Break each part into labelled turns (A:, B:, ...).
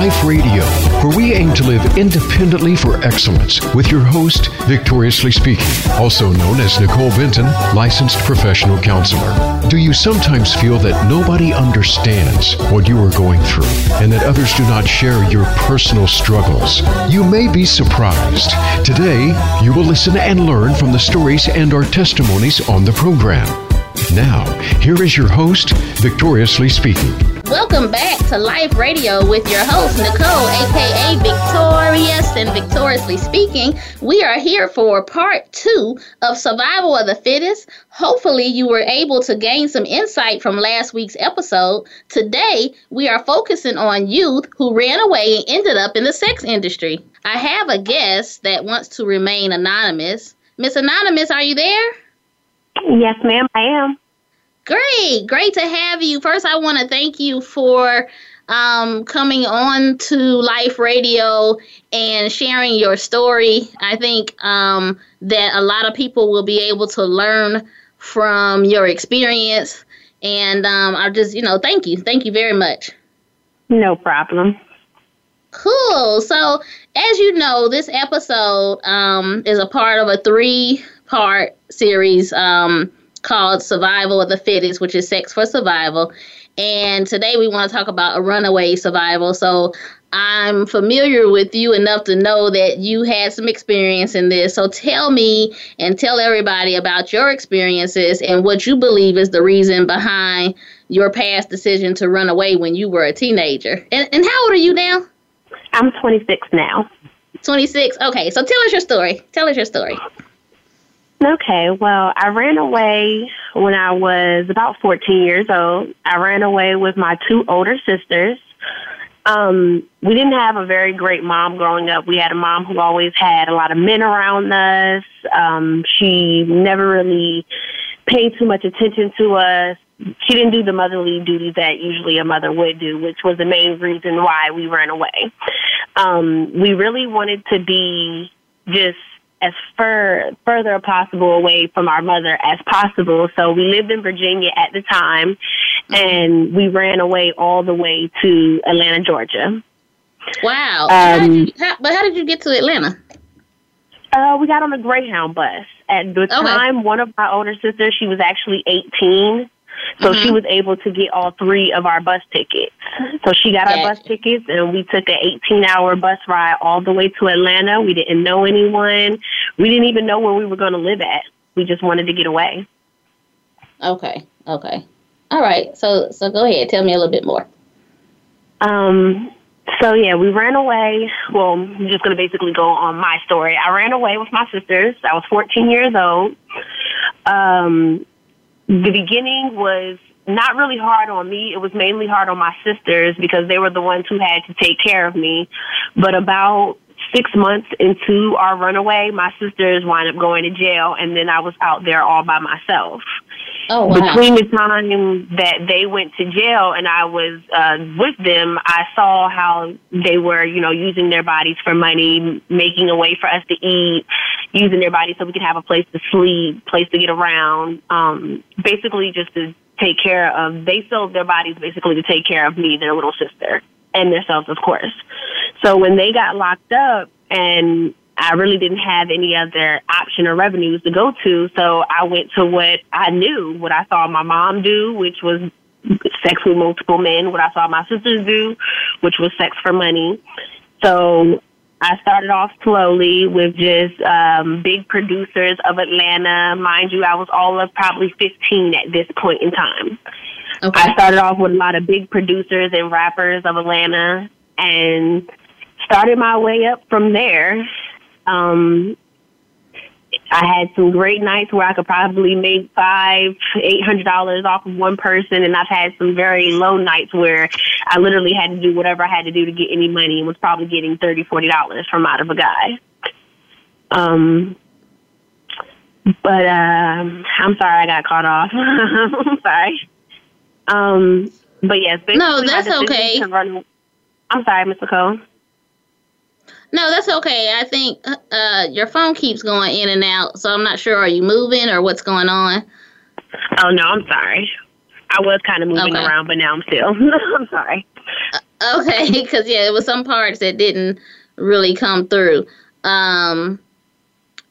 A: Life Radio, where we aim to live independently for excellence with your host, Victoriously Speaking, also known as Nicole Benton, licensed professional counselor. Do you sometimes feel that nobody understands what you are going through and that others do not share your personal struggles? You may be surprised. Today, you will listen and learn from the stories and our testimonies on the program. Now, here is your host, Victoriously Speaking.
B: Welcome back to Life Radio with your host, Nicole, aka Victorious and Victoriously Speaking. We are here for part two of Survival of the Fittest. Hopefully, you were able to gain some insight from last week's episode. Today, we are focusing on youth who ran away and ended up in the sex industry. I have a guest that wants to remain anonymous. Miss Anonymous, are you there?
C: Yes, ma'am, I am.
B: Great, great to have you. First, I want to thank you for um, coming on to Life Radio and sharing your story. I think um, that a lot of people will be able to learn from your experience. And um, I just, you know, thank you. Thank you very much.
C: No problem.
B: Cool. So, as you know, this episode um, is a part of a three part series um, called Survival of the Fittest, which is Sex for Survival. And today we want to talk about a runaway survival. So I'm familiar with you enough to know that you had some experience in this. So tell me and tell everybody about your experiences and what you believe is the reason behind your past decision to run away when you were a teenager. And, and how old are you now?
C: I'm 26 now.
B: 26. Okay, so tell us your story. Tell us your story.
C: Okay, well, I ran away when I was about 14 years old. I ran away with my two older sisters. Um, we didn't have a very great mom growing up. We had a mom who always had a lot of men around us. Um, she never really paid too much attention to us. She didn't do the motherly duties that usually a mother would do, which was the main reason why we ran away. Um, we really wanted to be just as fur, further possible away from our mother as possible. So we lived in Virginia at the time, and we ran away all the way to Atlanta, Georgia.
B: Wow! Um, how you, how, but how did you get to Atlanta?
C: Uh, we got on a Greyhound bus. At the okay. time, one of my older sisters, she was actually 18, so mm-hmm. she was able to get all three of our bus tickets. So she got our bus tickets, and we took an 18 hour bus ride all the way to Atlanta. We didn't know anyone. We didn't even know where we were going to live at. We just wanted to get away.
B: Okay. Okay. All right. So so go ahead. Tell me a little bit more.
C: Um. So yeah, we ran away. Well, I'm just gonna basically go on my story. I ran away with my sisters. I was 14 years old. Um, the beginning was not really hard on me. It was mainly hard on my sisters because they were the ones who had to take care of me. But about six months into our runaway, my sisters wind up going to jail, and then I was out there all by myself.
B: Oh, wow.
C: Between the time that they went to jail and I was uh, with them, I saw how they were, you know, using their bodies for money, making a way for us to eat, using their bodies so we could have a place to sleep, place to get around, um, basically just to take care of. They sold their bodies basically to take care of me, their little sister, and themselves, of course. So when they got locked up and I really didn't have any other option or revenues to go to. So I went to what I knew, what I saw my mom do, which was sex with multiple men, what I saw my sisters do, which was sex for money. So I started off slowly with just um, big producers of Atlanta. Mind you, I was all of probably 15 at this point in time. Okay. I started off with a lot of big producers and rappers of Atlanta and started my way up from there. Um, I had some great nights where I could probably make five, eight hundred dollars off of one person, and I've had some very low nights where I literally had to do whatever I had to do to get any money, and was probably getting thirty, forty dollars from out of a guy. Um, but um, I'm sorry I got caught off. I'm sorry. Um, but yes,
B: no, that's okay.
C: Run, I'm sorry, Mr. Cole.
B: No, that's okay. I think uh, your phone keeps going in and out, so I'm not sure. Are you moving or what's going on?
C: Oh no, I'm sorry. I was kind of moving okay. around, but now I'm still. I'm sorry.
B: Uh, Okay, because yeah, it was some parts that didn't really come through. Um,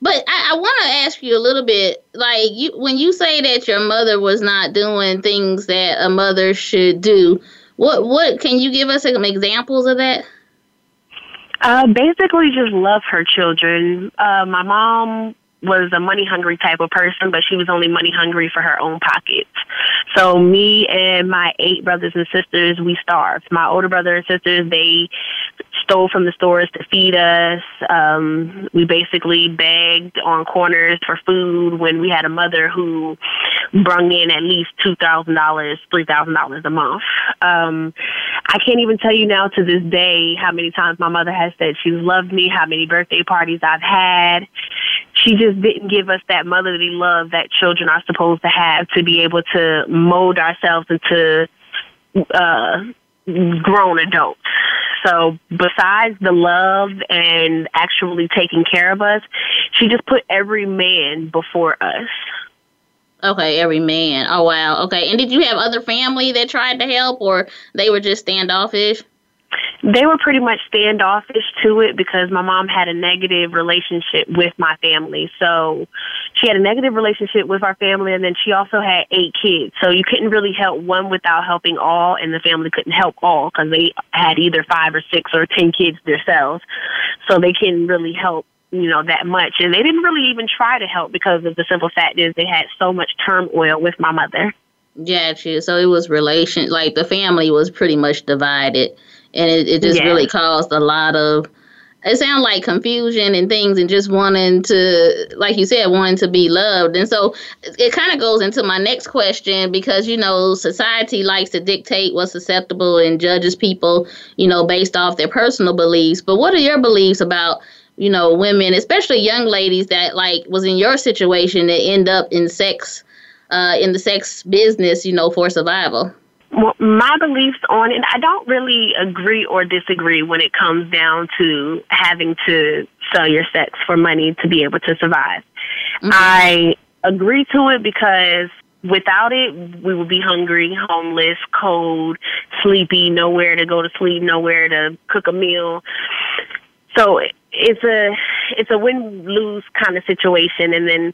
B: but I, I want to ask you a little bit, like you when you say that your mother was not doing things that a mother should do. What what can you give us some examples of that?
C: Uh, basically, just love her children. Uh, my mom was a money hungry type of person, but she was only money hungry for her own pockets. So me and my eight brothers and sisters, we starved. My older brother and sisters, they stole from the stores to feed us. Um, we basically begged on corners for food when we had a mother who brung in at least two thousand dollars, three thousand dollars a month. Um, I can't even tell you now to this day how many times my mother has said she's loved me, how many birthday parties I've had. She just didn't give us that motherly love that children are supposed to have to be able to mold ourselves into uh, grown adults. So besides the love and actually taking care of us, she just put every man before us.
B: Okay, every man. Oh wow. Okay. And did you have other family that tried to help or they were just standoffish?
C: They were pretty much standoffish to it because my mom had a negative relationship with my family. So she had a negative relationship with our family and then she also had eight kids. So you couldn't really help one without helping all and the family couldn't help all because they had either five or six or ten kids themselves. So they couldn't really help you know that much and they didn't really even try to help because of the simple fact is they had so much turmoil with my mother
B: yeah you. So it was relation, like the family was pretty much divided and it, it just yeah. really caused a lot of it sounds like confusion and things and just wanting to like you said wanting to be loved. And so it kind of goes into my next question because you know society likes to dictate what's acceptable and judges people you know based off their personal beliefs. But what are your beliefs about you know women especially young ladies that like was in your situation that end up in sex uh, in the sex business you know for survival
C: my beliefs on it, I don't really agree or disagree when it comes down to having to sell your sex for money to be able to survive. Mm-hmm. I agree to it because without it, we would be hungry, homeless, cold, sleepy, nowhere to go to sleep, nowhere to cook a meal. So it's a it's a win lose kind of situation, and then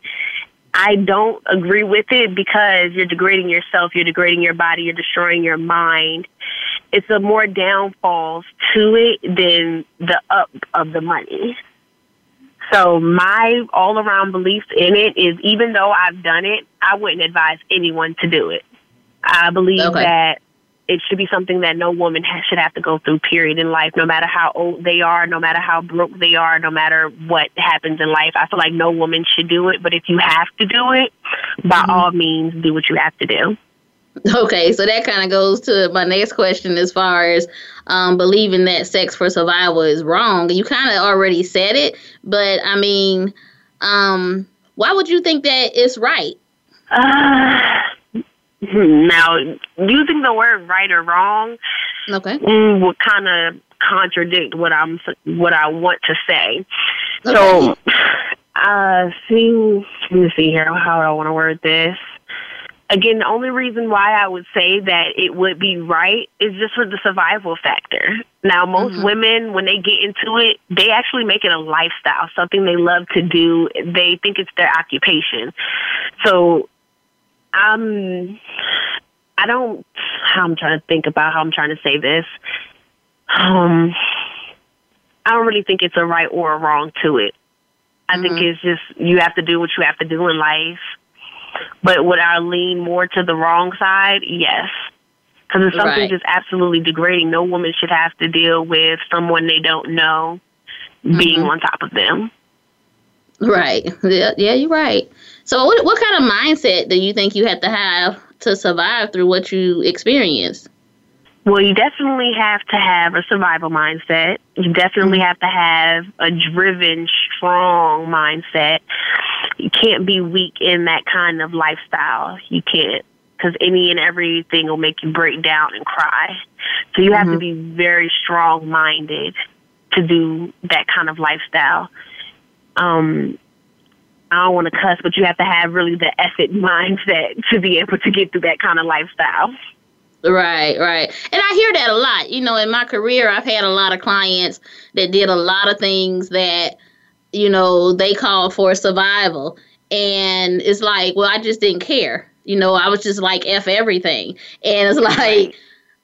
C: I don't agree with it because you're degrading yourself, you're degrading your body, you're destroying your mind. It's a more downfalls to it than the up of the money. So my all around beliefs in it is even though I've done it, I wouldn't advise anyone to do it. I believe okay. that it should be something that no woman has, should have to go through period in life no matter how old they are no matter how broke they are no matter what happens in life. I feel like no woman should do it but if you have to do it by mm-hmm. all means do what you have to do.
B: Okay so that kind of goes to my next question as far as um, believing that sex for survival is wrong. You kind of already said it but i mean um, why would you think that it's right?
C: Uh, Now, using the word right or wrong,
B: okay,
C: mm, would kind of contradict what I'm what I want to say. Okay. So, uh, see, let me see here. How I want to word this? Again, the only reason why I would say that it would be right is just for the survival factor. Now, most mm-hmm. women, when they get into it, they actually make it a lifestyle, something they love to do. They think it's their occupation. So um, I don't. How I'm trying to think about how I'm trying to say this. Um, I don't really think it's a right or a wrong to it. I mm-hmm. think it's just you have to do what you have to do in life. But would I lean more to the wrong side? Yes. Because it's something right. just absolutely degrading. No woman should have to deal with someone they don't know mm-hmm. being on top of them.
B: Right. Yeah, yeah, you're right. So, what, what kind of mindset do you think you have to have to survive through what you experienced?
C: Well, you definitely have to have a survival mindset. You definitely have to have a driven, strong mindset. You can't be weak in that kind of lifestyle. You can't because any and everything will make you break down and cry. So you have mm-hmm. to be very strong minded to do that kind of lifestyle. Um, I don't want to cuss, but you have to have really the effort mindset to be able to get through that kind of lifestyle.
B: Right, right. And I hear that a lot. You know, in my career, I've had a lot of clients that did a lot of things that, you know, they call for survival. And it's like, well, I just didn't care. You know, I was just like F everything. And it's like,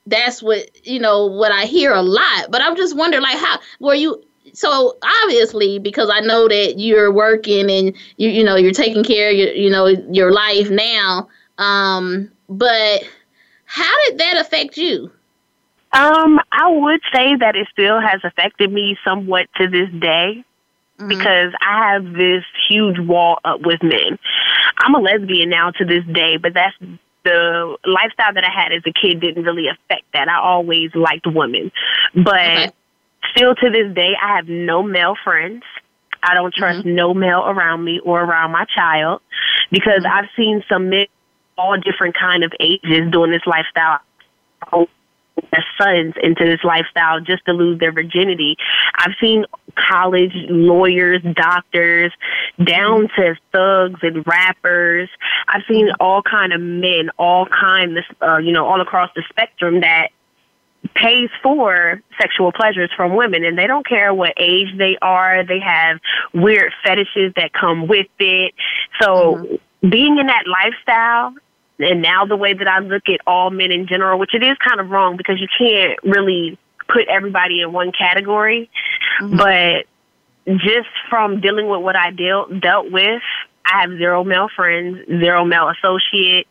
B: that's what, you know, what I hear a lot. But I'm just wondering, like, how, were you, so obviously because i know that you're working and you you know you're taking care of your you know your life now um but how did that affect you?
C: Um, I would say that it still has affected me somewhat to this day mm-hmm. because I have this huge wall up with men. I'm a lesbian now to this day, but that's the lifestyle that I had as a kid didn't really affect that. I always liked women. But okay. Still to this day, I have no male friends. I don't trust mm-hmm. no male around me or around my child because mm-hmm. I've seen some men all different kind of ages doing this lifestyle their sons into this lifestyle just to lose their virginity. I've seen college lawyers, doctors, down to thugs and rappers. I've seen all kind of men, all kind, uh, you know, all across the spectrum that pays for sexual pleasures from women and they don't care what age they are. They have weird fetishes that come with it. So mm-hmm. being in that lifestyle and now the way that I look at all men in general, which it is kind of wrong because you can't really put everybody in one category, mm-hmm. but just from dealing with what I dealt dealt with, I have zero male friends, zero male associates.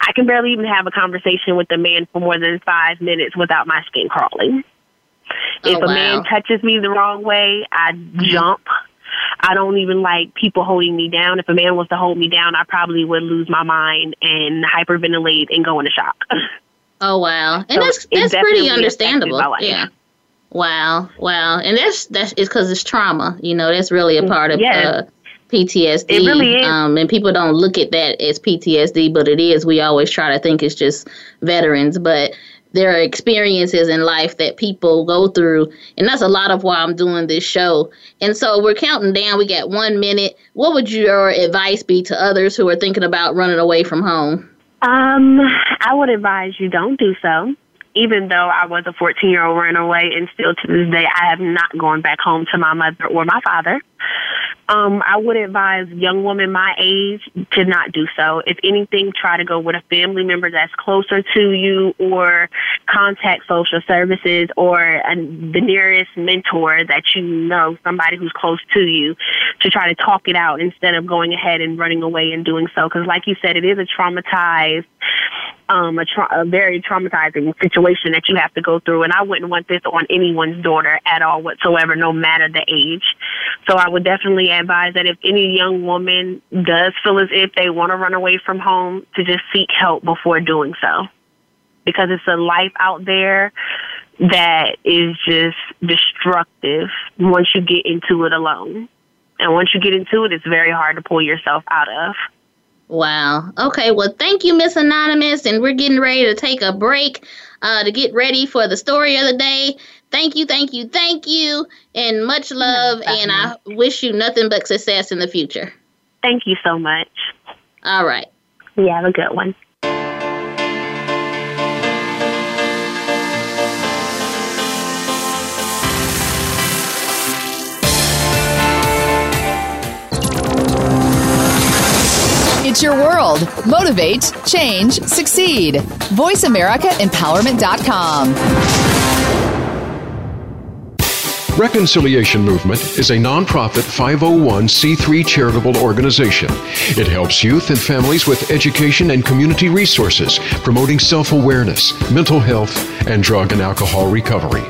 C: I can barely even have a conversation with a man for more than five minutes without my skin crawling. Oh, if a wow. man touches me the wrong way, I mm-hmm. jump. I don't even like people holding me down. If a man was to hold me down, I probably would lose my mind and hyperventilate and go into shock.
B: Oh wow, and so that's that's pretty understandable. Yeah. Wow, wow, and that's that's it's because it's trauma. You know, that's really a part of yes. uh, PTSD.
C: It really is.
B: Um, and people don't look at that as PTSD, but it is. We always try to think it's just veterans, but there are experiences in life that people go through and that's a lot of why i'm doing this show and so we're counting down we got one minute what would your advice be to others who are thinking about running away from home
C: um i would advise you don't do so even though I was a 14 year old runaway and still to this day I have not gone back home to my mother or my father. Um, I would advise young women my age to not do so. If anything, try to go with a family member that's closer to you or contact social services or a, the nearest mentor that you know, somebody who's close to you to try to talk it out instead of going ahead and running away and doing so. Because like you said, it is a traumatized um, a, tra- a very traumatizing situation that you have to go through. And I wouldn't want this on anyone's daughter at all whatsoever, no matter the age. So I would definitely advise that if any young woman does feel as if they want to run away from home, to just seek help before doing so. Because it's a life out there that is just destructive once you get into it alone. And once you get into it, it's very hard to pull yourself out of.
B: Wow. Okay. Well, thank you, Miss Anonymous. And we're getting ready to take a break uh, to get ready for the story of the day. Thank you, thank you, thank you, and much love. And I wish you nothing but success in the future.
C: Thank you so much.
B: All right.
C: You have a good one.
D: It's your world. Motivate, change, succeed. VoiceAmericaEmpowerment.com.
A: Reconciliation Movement is a nonprofit 501c3 charitable organization. It helps youth and families with education and community resources, promoting self awareness, mental health, and drug and alcohol recovery.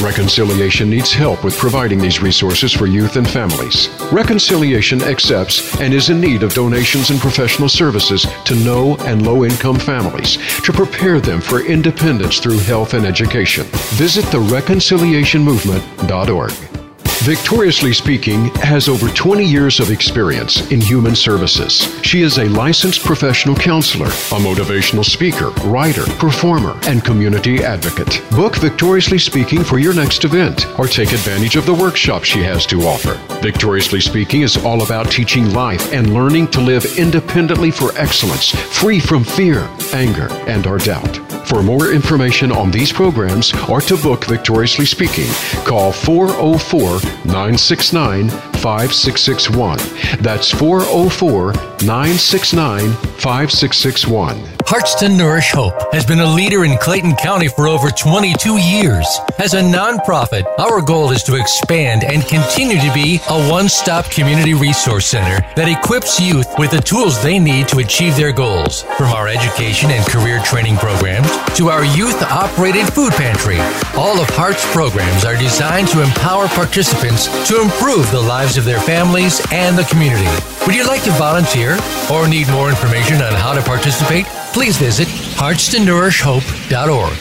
A: Reconciliation needs help with providing these resources for youth and families. Reconciliation accepts and is in need of donations and professional services to no and low income families to prepare them for independence through health and education. Visit thereconciliationmovement.org. Victoriously Speaking has over 20 years of experience in human services. She is a licensed professional counselor, a motivational speaker, writer, performer, and community advocate. Book Victoriously Speaking for your next event or take advantage of the workshop she has to offer. Victoriously Speaking is all about teaching life and learning to live independently for excellence, free from fear, anger, and or doubt. For more information on these programs or to book Victoriously Speaking, call 404 969 5661. That's 404 969 5661.
E: Hearts to Nourish Hope has been a leader in Clayton County for over 22 years. As a nonprofit, our goal is to expand and continue to be a one stop community resource center that equips youth with the tools they need to achieve their goals. From our education and career training programs to our youth operated food pantry, all of Heart's programs are designed to empower participants to improve the lives of their families and the community. Would you like to volunteer or need more information on how to participate? Please visit heartstonourishhope.org.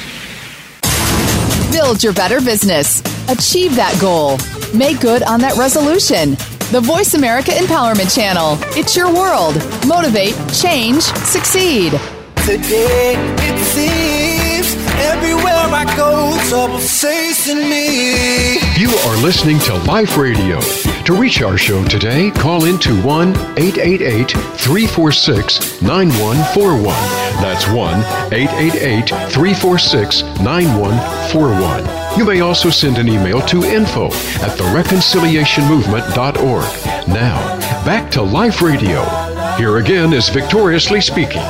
D: Build your better business. Achieve that goal. Make good on that resolution. The Voice America Empowerment Channel. It's your world. Motivate, change, succeed.
F: Today it seems everywhere I go, trouble's me.
A: You are listening to Life Radio. To reach our show today, call into 1 888 346 9141. That's 1 888 346 9141. You may also send an email to info at thereconciliationmovement.org. Now, back to Life Radio. Here again is Victoriously Speaking.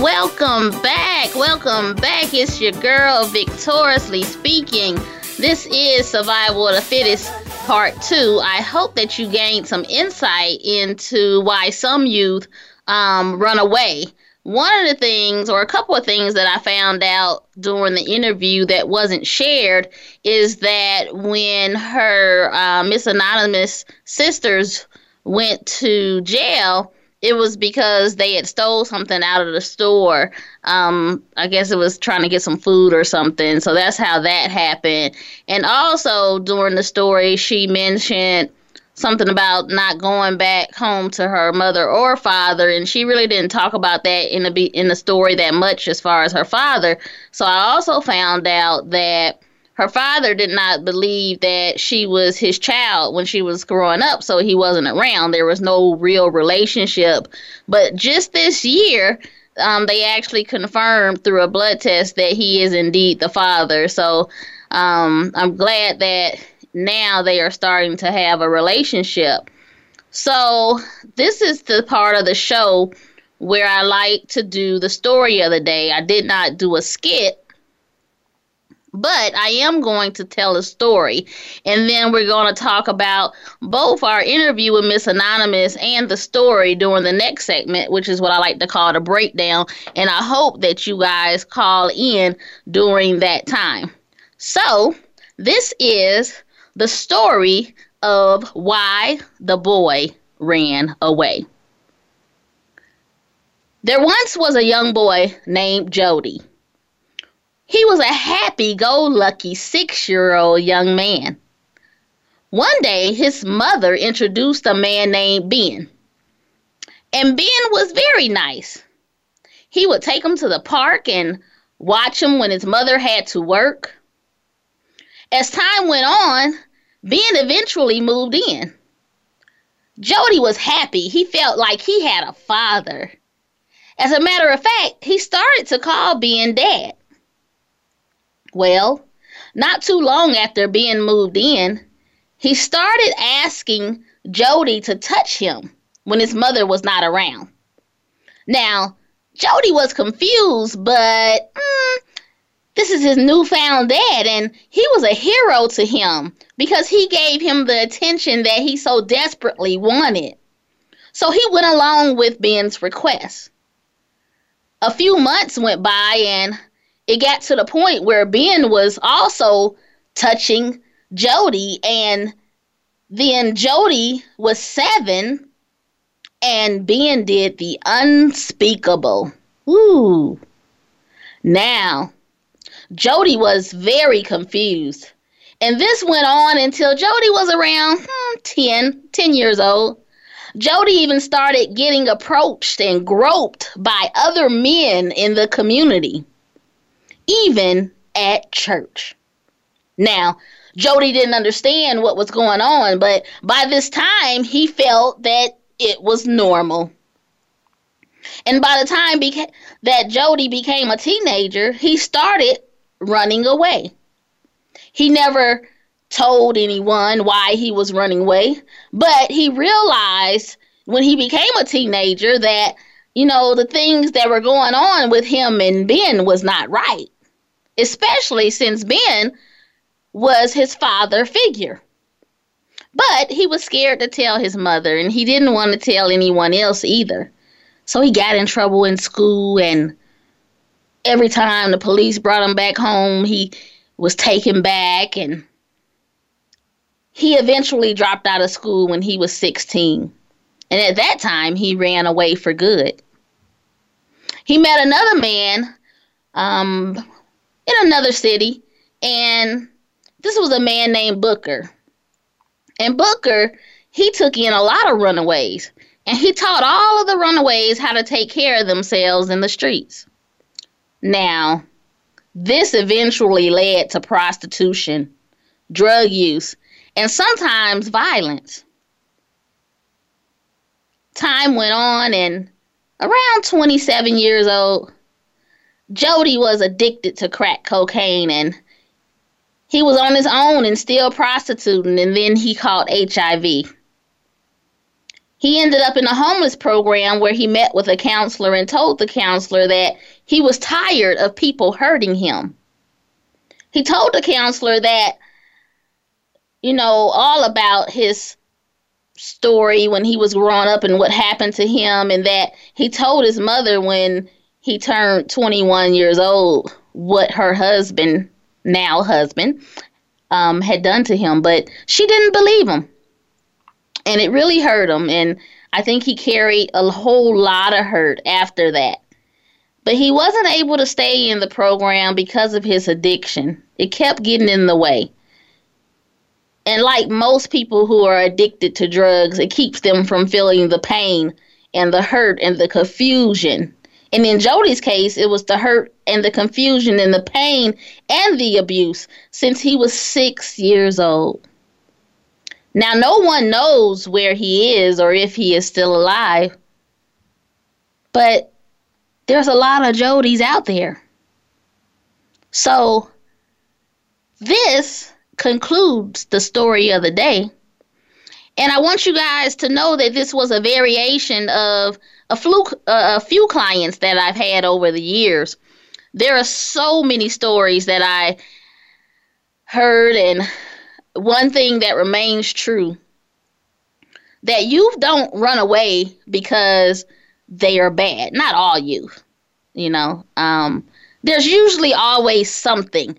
B: Welcome back. Welcome back. It's your girl, Victoriously Speaking. This is Survival of the Fittest Part 2. I hope that you gained some insight into why some youth um, run away. One of the things, or a couple of things that I found out during the interview that wasn't shared, is that when her uh, Miss Anonymous sisters went to jail, it was because they had stole something out of the store. Um, I guess it was trying to get some food or something. So that's how that happened. And also during the story, she mentioned something about not going back home to her mother or father, and she really didn't talk about that in the in the story that much as far as her father. So I also found out that her father did not believe that she was his child when she was growing up, so he wasn't around. There was no real relationship. But just this year, um, they actually confirmed through a blood test that he is indeed the father. So um, I'm glad that now they are starting to have a relationship. So this is the part of the show where I like to do the story of the day. I did not do a skit but I am going to tell a story. And then we're going to talk about both our interview with Miss Anonymous and the story during the next segment, which is what I like to call the breakdown. And I hope that you guys call in during that time. So, this is the story of why the boy ran away. There once was a young boy named Jody. He was a happy go lucky six year old young man. One day, his mother introduced a man named Ben. And Ben was very nice. He would take him to the park and watch him when his mother had to work. As time went on, Ben eventually moved in. Jody was happy. He felt like he had a father. As a matter of fact, he started to call Ben dad. Well, not too long after being moved in, he started asking Jody to touch him when his mother was not around. Now, Jody was confused, but mm, this is his newfound dad, and he was a hero to him because he gave him the attention that he so desperately wanted. So he went along with Ben's request. A few months went by, and it got to the point where Ben was also touching Jody, and then Jody was seven, and Ben did the unspeakable. Ooh. Now, Jody was very confused. And this went on until Jody was around hmm, 10, 10 years old. Jody even started getting approached and groped by other men in the community even at church. Now, Jody didn't understand what was going on, but by this time he felt that it was normal. And by the time beca- that Jody became a teenager, he started running away. He never told anyone why he was running away, but he realized when he became a teenager that, you know, the things that were going on with him and Ben was not right, especially since Ben was his father figure. But he was scared to tell his mother, and he didn't want to tell anyone else either. So he got in trouble in school, and every time the police brought him back home, he was taken back, and he eventually dropped out of school when he was 16. And at that time, he ran away for good. He met another man um, in another city, and this was a man named Booker. And Booker, he took in a lot of runaways, and he taught all of the runaways how to take care of themselves in the streets. Now, this eventually led to prostitution, drug use, and sometimes violence. Time went on, and around 27 years old, Jody was addicted to crack cocaine and he was on his own and still prostituting, and then he caught HIV. He ended up in a homeless program where he met with a counselor and told the counselor that he was tired of people hurting him. He told the counselor that, you know, all about his story when he was growing up and what happened to him, and that he told his mother when he turned 21 years old what her husband now husband, um, had done to him, but she didn't believe him. And it really hurt him. And I think he carried a whole lot of hurt after that. But he wasn't able to stay in the program because of his addiction. It kept getting in the way. And like most people who are addicted to drugs, it keeps them from feeling the pain and the hurt and the confusion and in Jody's case, it was the hurt and the confusion and the pain and the abuse since he was six years old. Now, no one knows where he is or if he is still alive, but there's a lot of Jodys out there. So, this concludes the story of the day. And I want you guys to know that this was a variation of a few uh, a few clients that I've had over the years. There are so many stories that I heard, and one thing that remains true that youth don't run away because they are bad. Not all youth, you know. Um, there's usually always something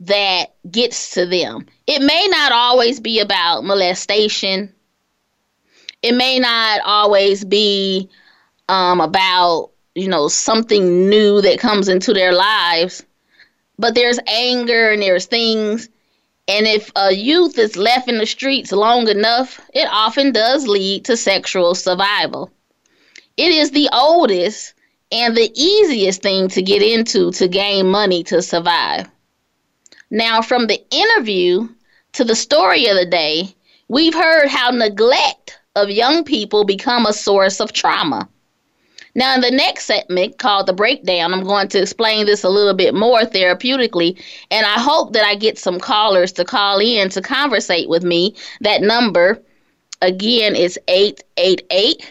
B: that gets to them. It may not always be about molestation. It may not always be um, about you know something new that comes into their lives. But there's anger and there's things. And if a youth is left in the streets long enough it often does lead to sexual survival. It is the oldest and the easiest thing to get into to gain money to survive. Now from the interview to the story of the day we've heard how neglect of young people become a source of trauma now, in the next segment called The Breakdown, I'm going to explain this a little bit more therapeutically, and I hope that I get some callers to call in to conversate with me. That number, again, is 888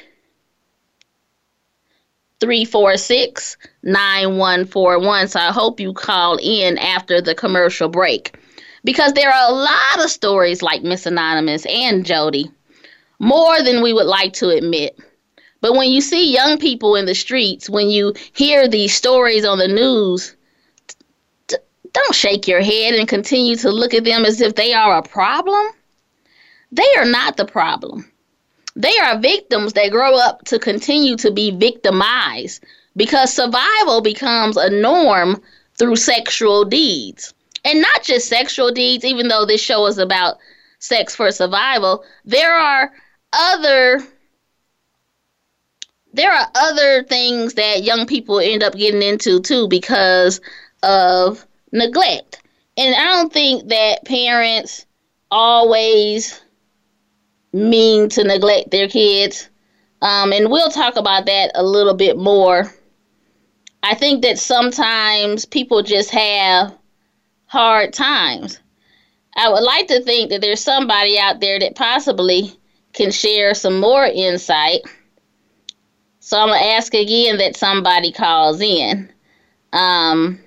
B: 346 9141. So I hope you call in after the commercial break. Because there are a lot of stories like Miss Anonymous and Jody, more than we would like to admit. But when you see young people in the streets, when you hear these stories on the news, d- don't shake your head and continue to look at them as if they are a problem. They are not the problem. They are victims that grow up to continue to be victimized because survival becomes a norm through sexual deeds. And not just sexual deeds, even though this show is about sex for survival, there are other there are other things that young people end up getting into too because of neglect. And I don't think that parents always mean to neglect their kids. Um, and we'll talk about that a little bit more. I think that sometimes people just have hard times. I would like to think that there's somebody out there that possibly can share some more insight. So I'm to ask again that somebody calls in. Um,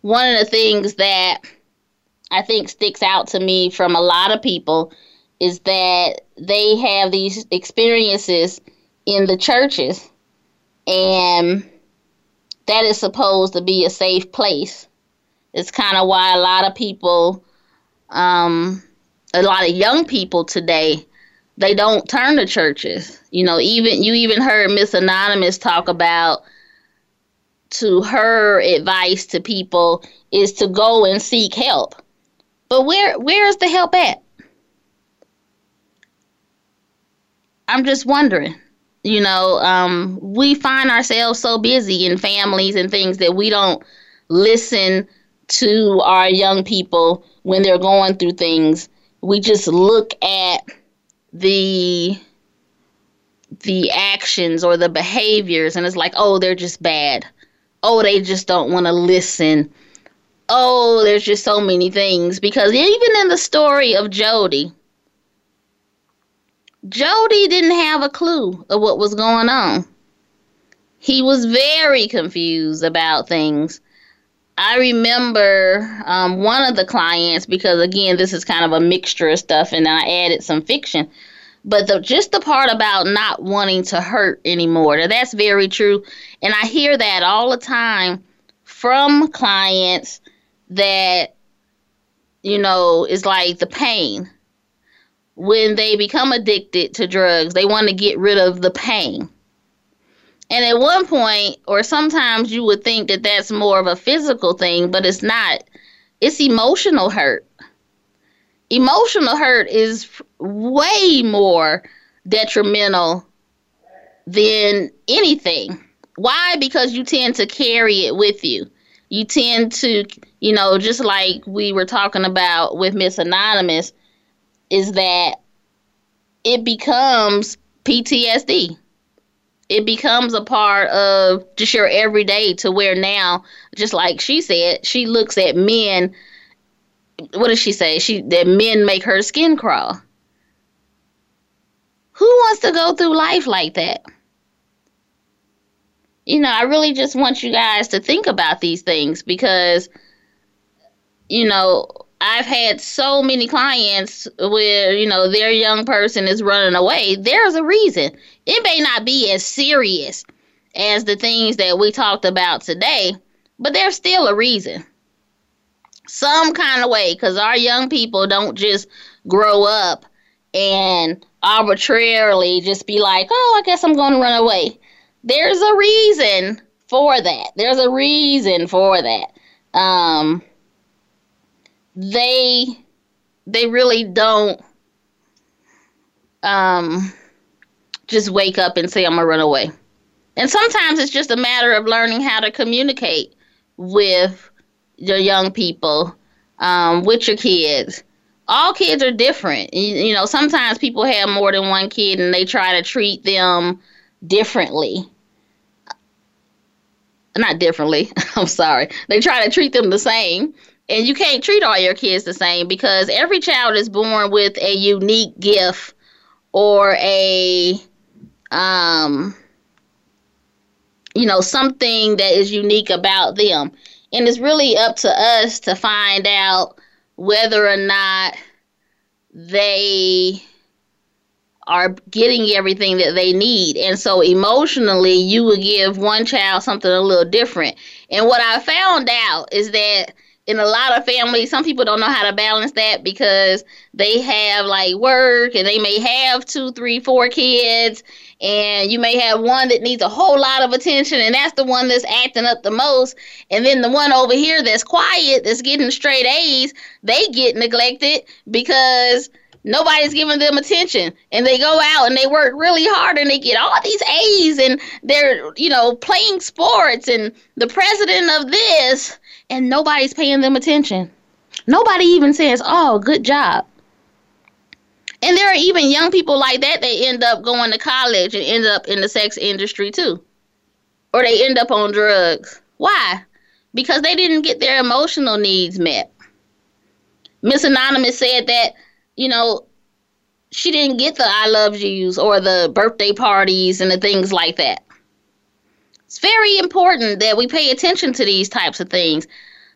B: one of the things that I think sticks out to me from a lot of people is that they have these experiences in the churches and that is supposed to be a safe place. It's kind of why a lot of people, um, a lot of young people today, they don't turn to churches. You know, even you even heard Miss Anonymous talk about to her advice to people is to go and seek help. But where where is the help at? I'm just wondering. You know, um, we find ourselves so busy in families and things that we don't listen to our young people when they're going through things. We just look at the the actions or the behaviors and it's like, oh, they're just bad. Oh, they just don't want to listen. Oh, there's just so many things because even in the story of Jody, Jody didn't have a clue of what was going on. He was very confused about things. I remember um, one of the clients because again, this is kind of a mixture of stuff, and I added some fiction. But the, just the part about not wanting to hurt anymore, that's very true, and I hear that all the time from clients that you know is like the pain when they become addicted to drugs, they want to get rid of the pain. And at one point, or sometimes you would think that that's more of a physical thing, but it's not. It's emotional hurt. Emotional hurt is way more detrimental than anything. Why? Because you tend to carry it with you. You tend to, you know, just like we were talking about with Miss Anonymous, is that it becomes PTSD. It becomes a part of just your everyday to where now, just like she said, she looks at men. What does she say? She that men make her skin crawl. Who wants to go through life like that? You know, I really just want you guys to think about these things because, you know, I've had so many clients where, you know, their young person is running away. There's a reason. It may not be as serious as the things that we talked about today, but there's still a reason. Some kind of way, because our young people don't just grow up and arbitrarily just be like, oh, I guess I'm going to run away. There's a reason for that. There's a reason for that. Um, they they really don't um just wake up and say I'm gonna run away. And sometimes it's just a matter of learning how to communicate with your young people, um, with your kids. All kids are different. You, you know, sometimes people have more than one kid and they try to treat them differently. Not differently, I'm sorry. They try to treat them the same and you can't treat all your kids the same because every child is born with a unique gift or a um you know something that is unique about them and it's really up to us to find out whether or not they are getting everything that they need. And so emotionally, you would give one child something a little different. And what I found out is that in a lot of families, some people don't know how to balance that because they have like work and they may have two, three, four kids, and you may have one that needs a whole lot of attention, and that's the one that's acting up the most. And then the one over here that's quiet, that's getting straight A's, they get neglected because nobody's giving them attention and they go out and they work really hard and they get all these A's and they're you know playing sports and the president of this and nobody's paying them attention. Nobody even says, "Oh, good job." And there are even young people like that. They end up going to college and end up in the sex industry too, or they end up on drugs. Why? Because they didn't get their emotional needs met. Miss Anonymous said that you know she didn't get the I love yous or the birthday parties and the things like that. It's very important that we pay attention to these types of things.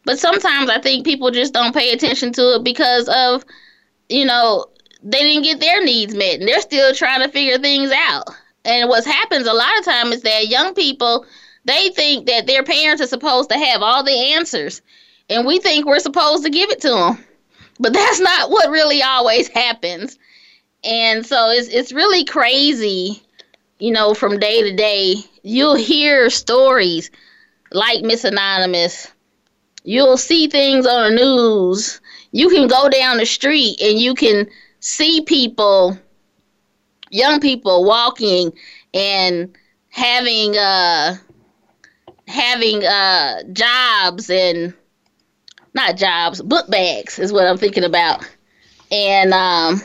B: But sometimes I think people just don't pay attention to it because of, you know, they didn't get their needs met and they're still trying to figure things out. And what happens a lot of time is that young people they think that their parents are supposed to have all the answers and we think we're supposed to give it to them. But that's not what really always happens. And so it's it's really crazy, you know, from day to day. You'll hear stories like Miss Anonymous. You'll see things on the news. You can go down the street and you can see people, young people walking and having uh having uh jobs and not jobs, book bags is what I'm thinking about. And um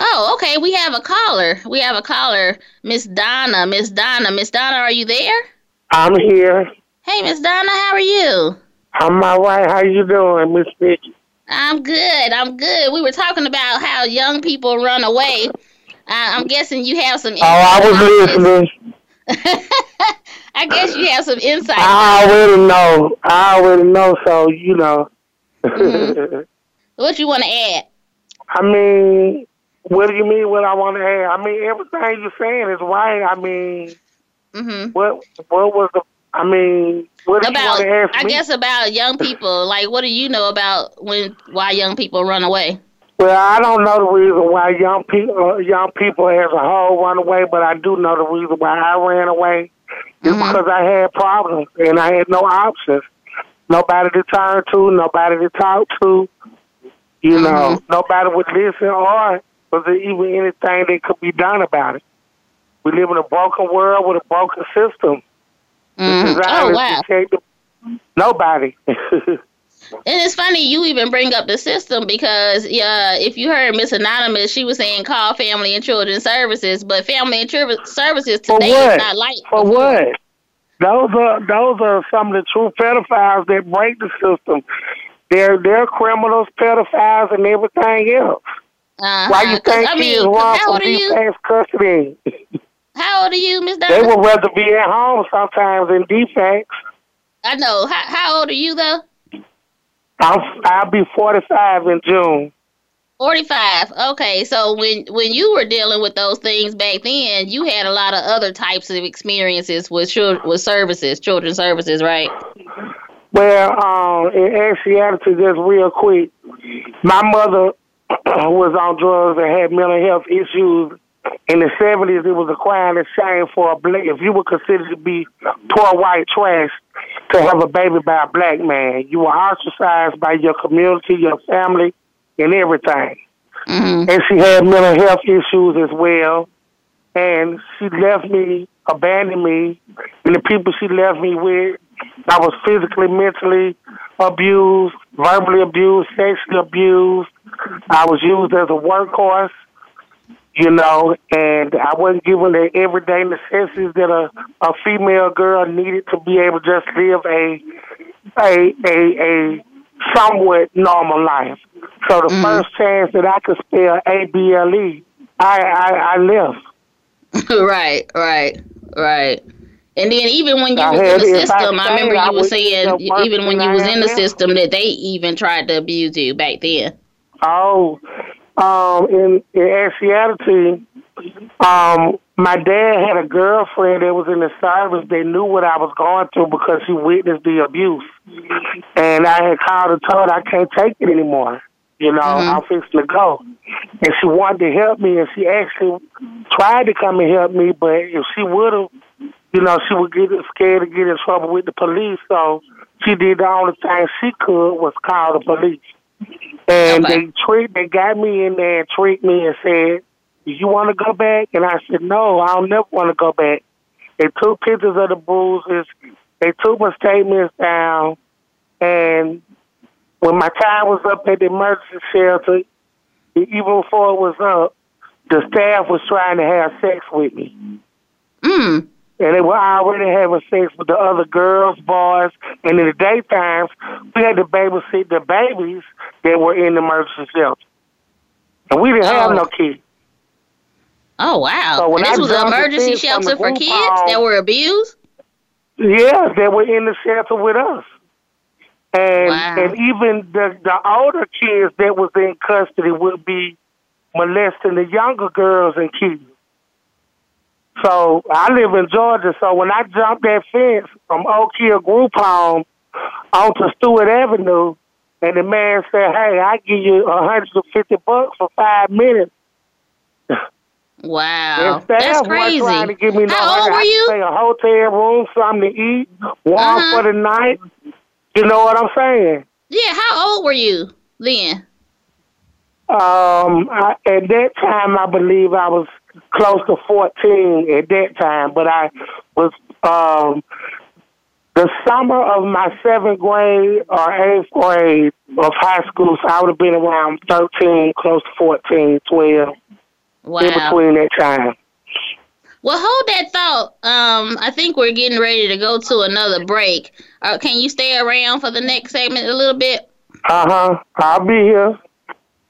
B: oh, okay, we have a caller. We have a caller, Miss Donna. Miss Donna, Miss Donna, are you there?
G: I'm here.
B: Hey, Miss Donna, how are you?
G: I'm all right. How you doing, Miss Vicky?
B: I'm good. I'm good. We were talking about how young people run away. Uh, I'm guessing you have some.
G: Oh, I was listening.
B: I guess you have some insight.
G: I already know. I already know. So you know.
B: Mhm. What you want to add?
G: I mean, what do you mean? What I want to add? I mean, everything you're saying is right. I mean,
B: hmm
G: what what was the? I mean, what do you
B: About,
G: want to ask
B: I
G: me?
B: guess about young people. Like, what do you know about when why young people run away?
G: Well, I don't know the reason why young people, uh, young people as a whole run away, but I do know the reason why I ran away. It's
B: Mhm.
G: because I had problems and I had no options. Nobody to turn to, nobody to talk to. You know, nobody would listen or was there even anything that could be done about it. We live in a broken world with a broken system.
B: Mhm. Oh wow!
G: the- Nobody.
B: And it's funny you even bring up the system because uh, if you heard Miss Anonymous, she was saying call Family and Children Services, but Family and Children Services today is not like
G: For
B: before.
G: what? Those are those are some of the true pedophiles that break the system. They're they're criminals, pedophiles, and everything else.
B: Uh-huh.
G: Why you think
B: I mean,
G: run
B: how
G: from
B: old are
G: custody?
B: How old are you, Miss
G: They would rather be at home sometimes in defects.
B: I know. How, how old are you though?
G: I'll I'll be forty five in June.
B: Forty-five. Okay, so when when you were dealing with those things back then, you had a lot of other types of experiences with children with services, children's services, right?
G: Well, um, in actuality, just real quick, my mother was on drugs and had mental health issues. In the seventies, it was a crime and shame for a black. If you were considered to be poor white trash to have a baby by a black man, you were ostracized by your community, your family, and everything.
B: Mm-hmm.
G: And she had mental health issues as well. And she left me, abandoned me, and the people she left me with, I was physically, mentally abused, verbally abused, sexually abused. I was used as a workhorse, you know, and I wasn't given the everyday necessities that a, a female girl needed to be able to just live a a a, a somewhat normal life. So the
B: Mhm.
G: first chance that I could spell A B L E, I I, I left.
B: right, right, right. And then even when you
G: I
B: was in the
G: I
B: system, I,
G: stayed,
B: remember
G: I
B: you were saying
G: end up worse
B: even when you was in the system that they even tried to abuse you back then.
G: Oh, um, in in actuality, um, my dad had a girlfriend that was in the service. They knew what I was going through because she witnessed the abuse, and I had called and told her I can't take it anymore. You know,
B: Mhm.
G: I'm fixing to go, and she wanted to help me, and she actually tried to come and help me, but if she would have, you know, she would get scared to get in trouble with the police. So she did the only thing she could was call the police. And
B: Okay.
G: they treat they got me in there and treat me and said, Do you wanna go back? And I said, No, I don't never wanna go back. They took pictures of the bruises, they took my statements down and when my time was up at the emergency shelter, even before it was up, the staff was trying to have sex with me.
B: Mm.
G: And they were already having sex with the other girls, boys, and in the daytimes, we had to babysit the babies that were in the emergency shelter. And we didn't have
B: Oh.
G: no kids.
B: Oh wow!
G: So when
B: this
G: I
B: was an emergency
G: fence from the
B: shelter for kids that were abused.
G: Yeah, they were in the shelter with us. And
B: Wow.
G: and even the the older kids that was in custody would be molesting the younger girls and kids. So I live in Georgia, so when I jumped that fence from Oak Hill Group Home onto Stewart Avenue, and the man said, "Hey, I give you a hundred and fifty bucks for five minutes."
B: Wow, that's crazy.
G: trying to give me no
B: How old were
G: I
B: you?
G: a hotel room, something to eat, warm
B: Uh-huh.
G: for the night. You know what I'm saying?
B: Yeah, how old were you then?
G: Um, I, at that time, I believe I was close to 14 at that time, but I was um, the summer of my seventh grade or eighth grade of high school, so I would have been around 13, close to 14, 12, in between that time.
B: Well, hold that thought. Um, I think we're getting ready to go to another break. Uh, can you stay around for the next segment a little bit?
G: Uh huh. I'll be here.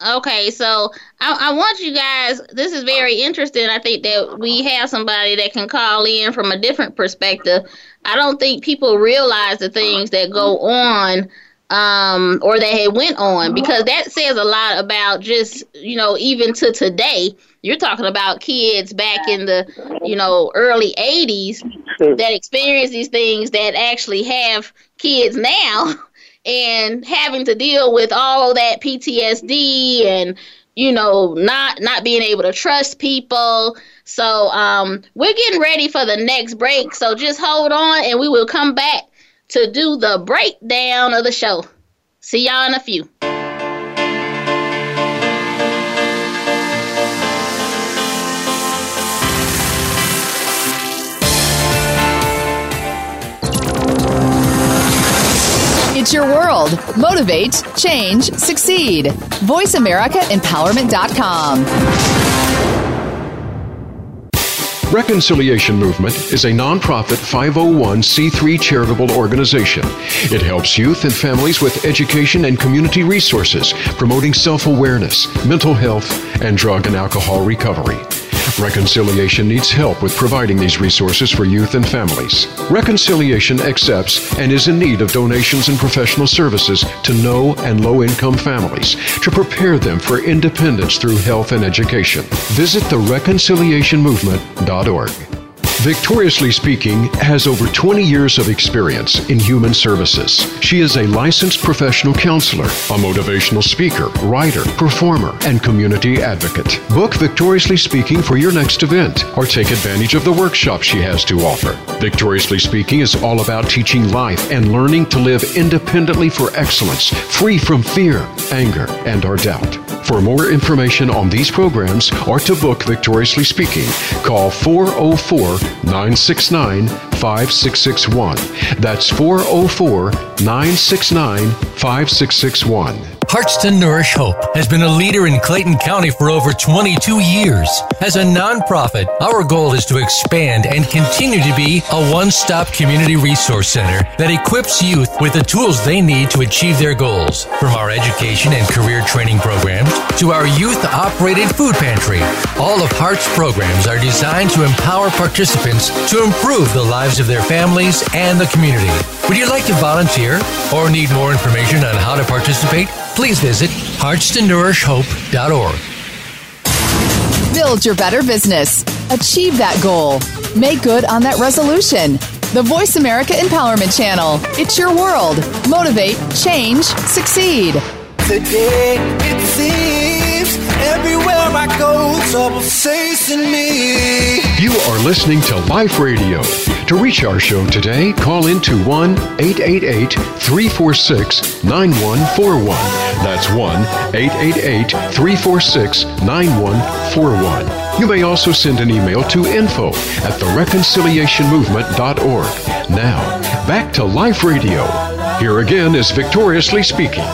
B: Okay, so I, I want you guys. This is very interesting. I think that we have somebody that can call in from a different perspective. I don't think people realize the things that go on, um, or that had went on, because that says a lot about just you know even to today. You're talking about kids back in the you know early '80s that experience these things that actually have kids now and having to deal with all that PTSD and you know not not being able to trust people. So um we're getting ready for the next break. So just hold on and we will come back to do the breakdown of the show. See y'all in a few
D: It's your world. Motivate, change, succeed. VoiceAmericaEmpowerment.com.
A: Reconciliation Movement is a nonprofit 501c3 charitable organization. It helps youth and families with education and community resources, promoting self awareness, mental health, and drug and alcohol recovery. Reconciliation needs help with providing these resources for youth and families. Reconciliation accepts and is in need of donations and professional services to no and low income families to prepare them for independence through health and education. Visit thereconciliationmovement.org. Victoriously Speaking has over 20 years of experience in human services. She is a licensed professional counselor, a motivational speaker, writer, performer, and community advocate. Book Victoriously Speaking for your next event or take advantage of the workshop she has to offer. Victoriously Speaking is all about teaching life and learning to live independently for excellence, free from fear, anger, and our doubt. For more information on these programs or to book Victoriously Speaking, call 404 969 5661. That's 404 969 5661.
E: Hearts to Nourish Hope has been a leader in Clayton County for over 22 years. As a nonprofit, our goal is to expand and continue to be a one stop community resource center that equips youth with the tools they need to achieve their goals. From our education and career training programs to our youth operated food pantry, all of Heart's programs are designed to empower participants to improve the lives of their families and the community. Would you like to volunteer or need more information on how to participate? Please visit heartstonourishhope.org.
D: Build your better business. Achieve that goal. Make good on that resolution. The Voice America Empowerment Channel. It's your world. Motivate, change, succeed.
F: Today it seems everywhere I go, trouble's chasing me.
A: You are listening to Life Radio. To reach our show today, call into 1 888 346 9141. That's 1 888 346 9141. You may also send an email to info at thereconciliationmovement.org. Now, back to Life Radio. Here again is Victoriously Speaking.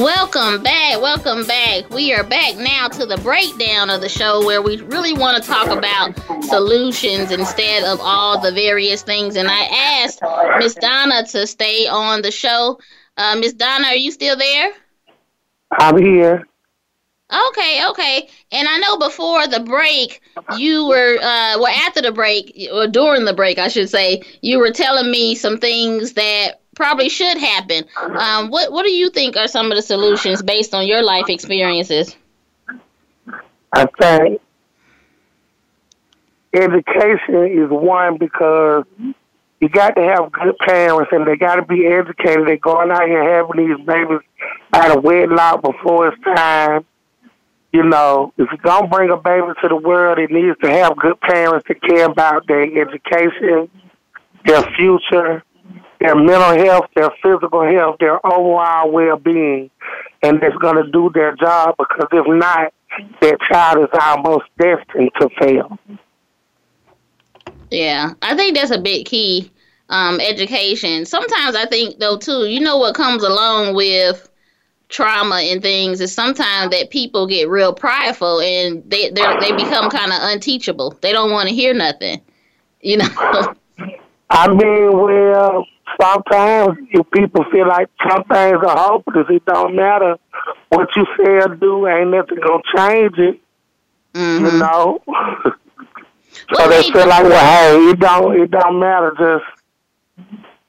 B: Welcome back. Welcome back. We are back now to the breakdown of the show where we really want to talk about solutions instead of all the various things. And I asked Miss Donna to stay on the show. Uh, Miss Donna, are you still there?
G: I'm here.
B: Okay, okay. And I know before the break, you were, uh, well, after the break, or during the break, I should say, you were telling me some things that probably should happen. Um, what What do you think are some of the solutions based on your life experiences?
G: I think education is one because you got to have good parents and they got to be educated. They're going out here having these babies out of wedlock before it's time. You know, if you're going to bring a baby to the world, it needs to have good parents to care about their education, their future, their mental health, their physical health, their overall well-being, and that's going to do their job because if not, their child is almost destined to fail.
B: Yeah, I think that's a big key. Um, education. Sometimes I think though too, you know what comes along with trauma and things is sometimes that people get real prideful and they they become kind of unteachable. They don't want to hear nothing. You know.
G: I mean, well, sometimes if people feel like some things are hopeless, it don't matter what you say or do, ain't nothing gonna change it.
B: Mm-hmm.
G: You know.
B: What
G: so they feel like, well, hey, it don't, it don't matter. Just,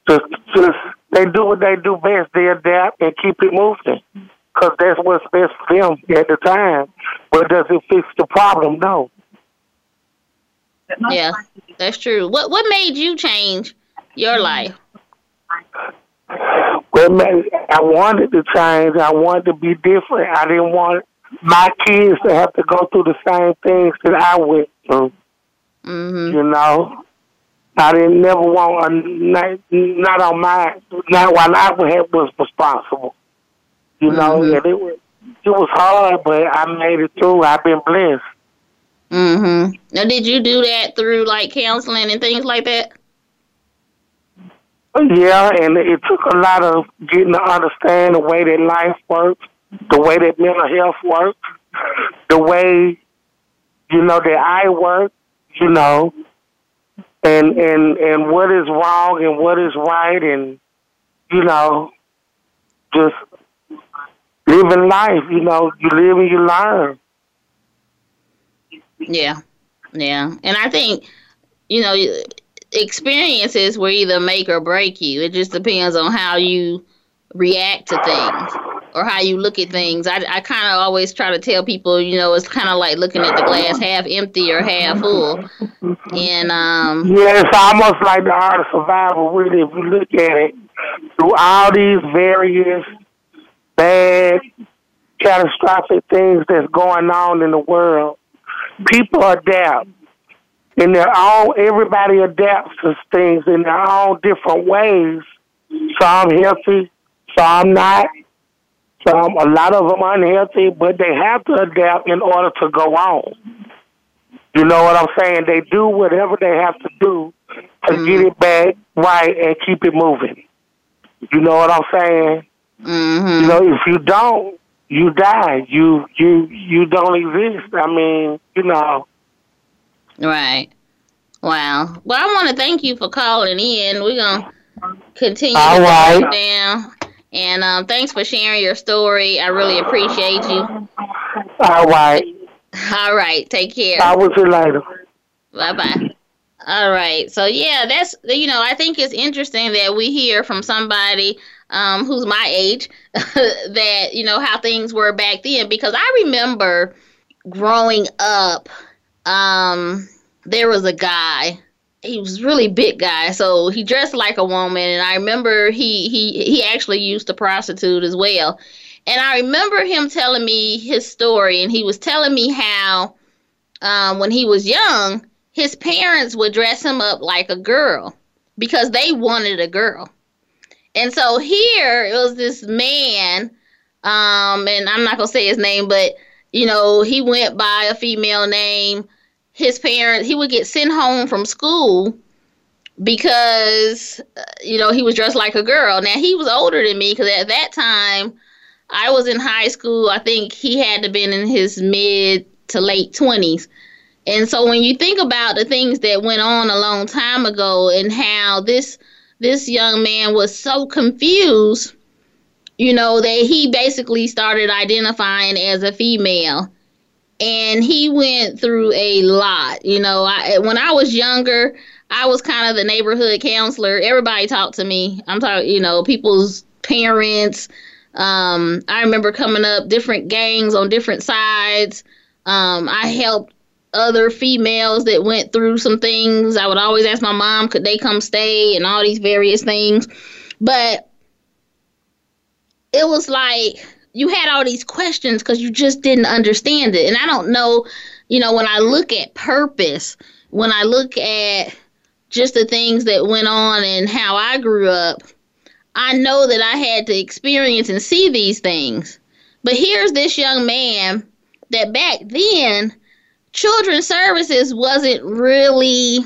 G: just, just they do what they do best. They adapt and keep it moving, because that's what's best for them at the time. But does it fix the problem? No.
B: Yeah, that's true. What What made you change your life?
G: Well, man, I wanted to change. I wanted to be different. I didn't want my kids to have to go through the same things that I went through.
B: Mm-hmm.
G: You know, I didn't never want a not, not on my not while I was was responsible. You know,
B: Mhm.
G: and it was it was hard, but I made it through. I've been blessed.
B: Mm-hmm. Now, did you do that through like counseling and things like that?
G: Yeah, and it took a lot of getting to understand the way that life works, the way that mental health works, the way you know that I work, you know, and and and what is wrong and what is right, and you know, just living life. You know, you live and you learn.
B: Yeah, yeah. And I think, you know, experiences will either make or break you. It just depends on how you react to things or how you look at things. I, I kind of always try to tell people, you know, it's kind of like looking at the glass half empty or half full. And, um,
G: Yeah, it's almost like the art of survival, really, if you look at it. Through all these various bad, catastrophic things that's going on in the world, people adapt. In their own, everybody adapts to things in their own different ways. Some healthy, some not. Some, a lot of them unhealthy, but they have to adapt in order to go on. You know what I'm saying? They do whatever they have to do to get it back right and keep it moving. You know what I'm saying?
B: hmm
G: You know, if you don't, you die. You you you don't exist. I mean, you know.
B: Right. Wow. Well, I want to thank you for calling in. We're going to continue
G: All right.
B: down. And um, thanks for sharing your story. I really appreciate you.
G: All right.
B: All right. Take care.
G: I will see you later.
B: Bye bye. All right. So yeah, that's you know, I think it's interesting that we hear from somebody um, who's my age that you know how things were back then because I remember growing up. Um, there was a guy. He was really big guy, so he dressed like a woman, and I remember he he he actually used to prostitute as well. And I remember him telling me his story, and he was telling me how um, when he was young, his parents would dress him up like a girl because they wanted a girl. And so here it was this man, um, and I'm not gonna say his name, but you know, he went by a female name. His parents, he would get sent home from school because uh, you know he was dressed like a girl. Now he was older than me because at that time, I was in high school. I think he had to been in his mid to late 20s. And so when you think about the things that went on a long time ago and how this this young man was so confused, you know, that he basically started identifying as a female. And he went through a lot. You know, I when I was younger, I was kind of the neighborhood counselor. Everybody talked to me. I'm talking, you know, people's parents. Um, I remember coming up different gangs on different sides. Um, I helped other females that went through some things. I would always ask my mom, could they come stay and all these various things. But it was like you had all these questions because you just didn't understand it. And I don't know, you know, when I look at purpose, when I look at just the things that went on and how I grew up, I know that I had to experience and see these things. But here's this young man that back then children's services wasn't really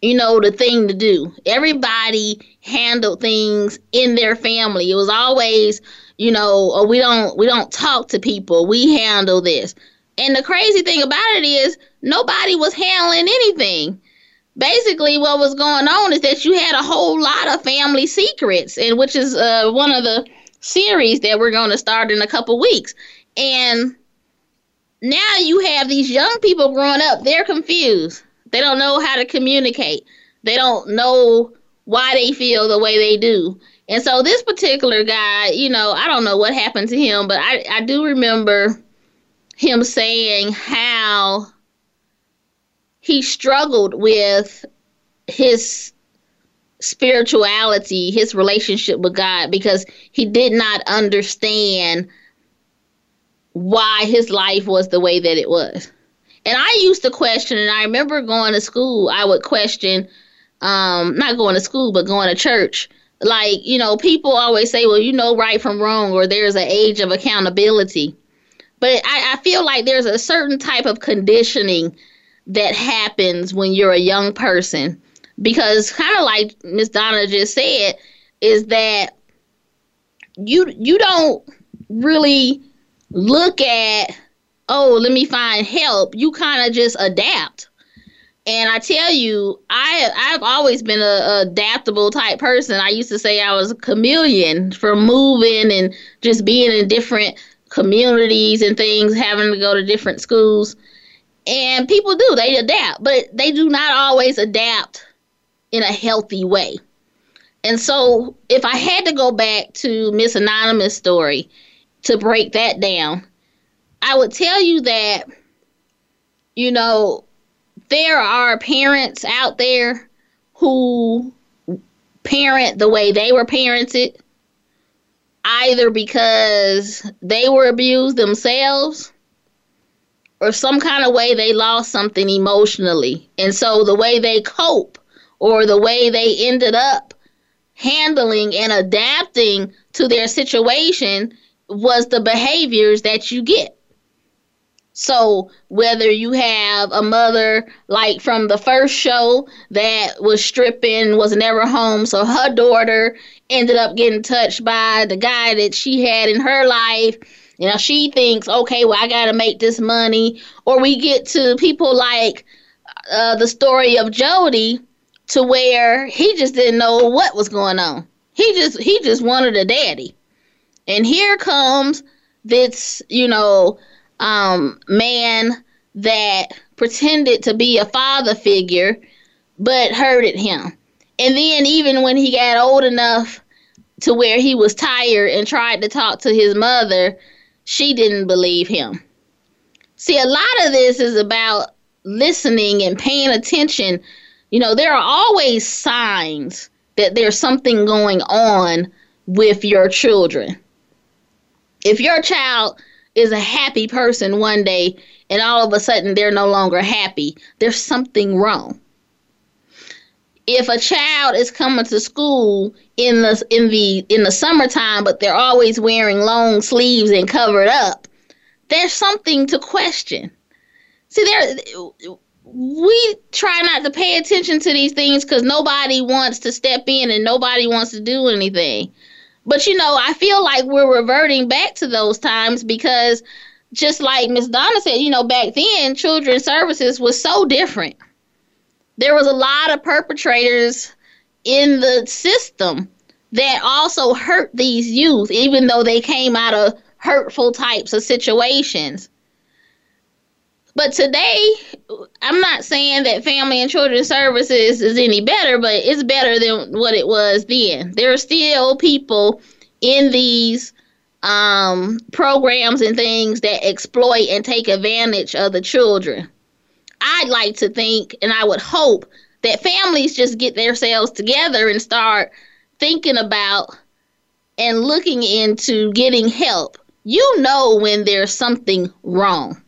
B: you know the thing to do everybody handled things in their family it was always you know oh, we don't we don't talk to people we handle this and the crazy thing about it is nobody was handling anything basically what was going on is that you had a whole lot of family secrets and which is uh, one of the series that we're going to start in a couple weeks and now you have these young people growing up, they're confused. They don't know how to communicate. They don't know why they feel the way they do. And so this particular guy, you know, I don't know what happened to him, but I, I do remember him saying how he struggled with his spirituality, his relationship with God, because he did not understand why his life was the way that it was. And I used to question, and I remember going to school, I would question, um, not going to school, but going to church. Like, you know, people always say, well, you know right from wrong, or there's an age of accountability. But I, I feel like there's a certain type of conditioning that happens when you're a young person. Because kind of like Miss Donna just said, is that you you don't really look at, oh, let me find help, you kind of just adapt. And I tell you, I I've always been a, a, adaptable type person. I used to say I was a chameleon for moving and just being in different communities and things, having to go to different schools. And people do, they adapt, but they do not always adapt in a healthy way. And so if I had to go back to Miss Anonymous story to break that down, I would tell you that, you know, there are parents out there who parent the way they were parented, either because they were abused themselves or some kind of way they lost something emotionally. And so the way they cope or the way they ended up handling and adapting to their situation was the behaviors that you get. So whether you have a mother like from the first show that was stripping, was never home, so her daughter ended up getting touched by the guy that she had in her life. You know, she thinks, okay, well, I got to make this money. Or we get to people like uh, the story of Jody, to where he just didn't know what was going on. He just he just wanted a daddy. And here comes this, you know, um, man that pretended to be a father figure, but hurted him. And then, even when he got old enough to where he was tired and tried to talk to his mother, she didn't believe him. See, a lot of this is about listening and paying attention. You know, there are always signs that there's something going on with your children if your child is a happy person one day and all of a sudden they're no longer happy, there's something wrong. If a child is coming to school in the in the in the summertime but they're always wearing long sleeves and covered up, there's something to question. See there we try not to pay attention to these things cuz nobody wants to step in and nobody wants to do anything. But you know, I feel like we're reverting back to those times because just like Miss Donna said, you know, back then children's services was so different. There was a lot of perpetrators in the system that also hurt these youth, even though they came out of hurtful types of situations. But today, I'm not saying that family and children's services is any better, but it's better than what it was then. There are still people in these um, programs and things that exploit and take advantage of the children. I'd like to think, and I would hope, that families just get themselves together and start thinking about and looking into getting help. You know when there's something wrong.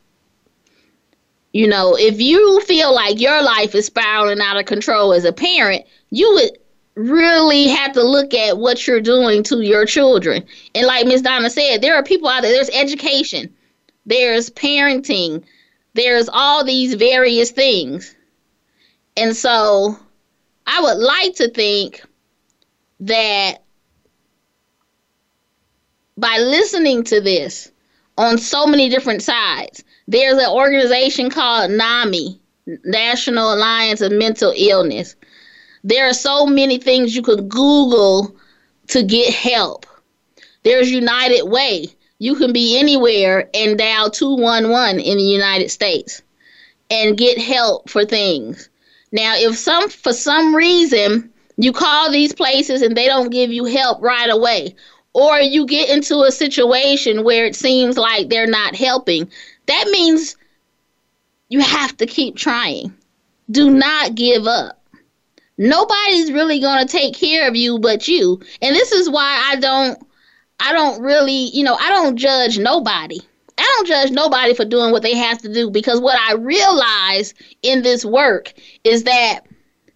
B: You know, if you feel like your life is spiraling out of control as a parent, you would really have to look at what you're doing to your children. And like Ms. Donna said, there are people out there, there's education, there's parenting, there's all these various things. And so I would like to think that by listening to this on so many different sides, there's an organization called NAMI, National Alliance of Mental Illness. There are so many things you can Google to get help. There's United Way. You can be anywhere and dial 211 in the United States and get help for things. Now, if some for some reason you call these places and they don't give you help right away, or you get into a situation where it seems like they're not helping, that means you have to keep trying. Do not give up. Nobody's really going to take care of you but you. And this is why I don't I don't really, you know, I don't judge nobody. I don't judge nobody for doing what they have to do because what I realize in this work is that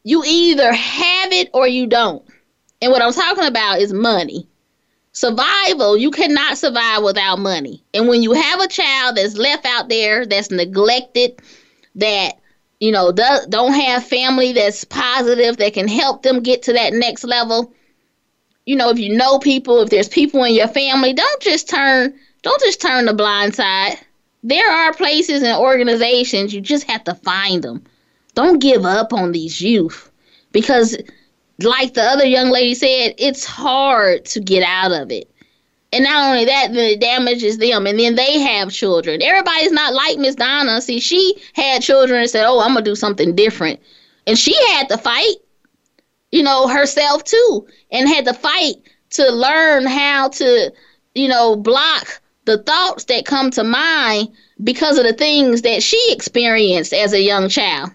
B: you either have it or you don't. And what I'm talking about is money. Survival, you cannot survive without money. And when you have a child that's left out there, that's neglected, that you know do, don't have family that's positive that can help them get to that next level, you know, if you know people, if there's people in your family, don't just turn don't just turn the blind side. There are places and organizations you just have to find them. Don't give up on these youth because like the other young lady said, it's hard to get out of it. And not only that, then it damages them, and then they have children. Everybody's not like Miss Donna. See, she had children and said, "Oh, I'm gonna do something different," and she had to fight, you know, herself too, and had to fight to learn how to, you know, block the thoughts that come to mind because of the things that she experienced as a young child.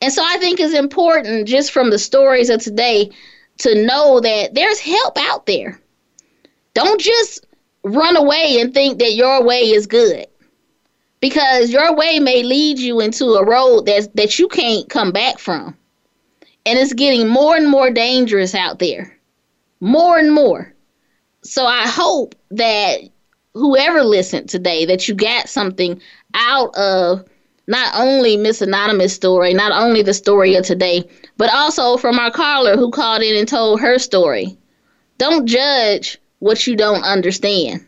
B: And so I think it's important just from the stories of today to know that there's help out there. Don't just run away and think that your way is good. Because your way may lead you into a road that that you can't come back from. And it's getting more and more dangerous out there. More and more. So I hope that whoever listened today that you got something out of not only Miss Anonymous story, not only the story of today, but also from our caller who called in and told her story. Don't judge what you don't understand.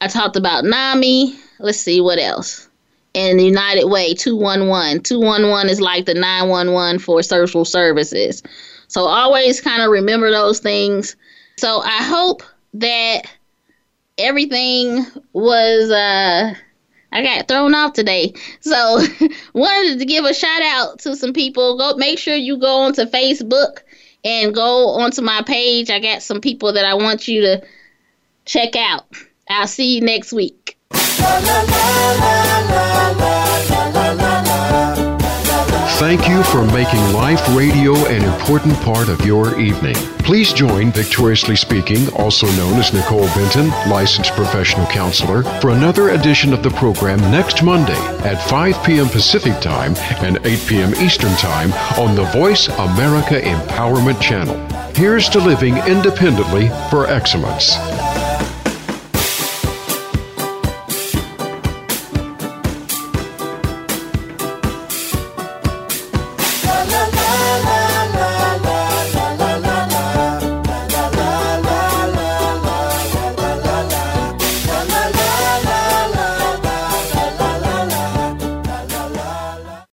B: I talked about NAMI. Let's see what else. And the United Way 211. 211 is like the 911 for social services. So always kind of remember those things. So I hope that everything was uh I got thrown off today. So wanted to give a shout out to some people. Go make sure you go onto Facebook and go onto my page. I got some people that I want you to check out. I'll see you next week.
A: Thank you for making Life Radio an important part of your evening. Please join Victoriously Speaking, also known as Nicole Benton, licensed professional counselor, for another edition of the program next Monday at 5 p.m. Pacific Time and 8 p.m. Eastern Time on the Voice America Empowerment Channel. Here's to living independently for excellence.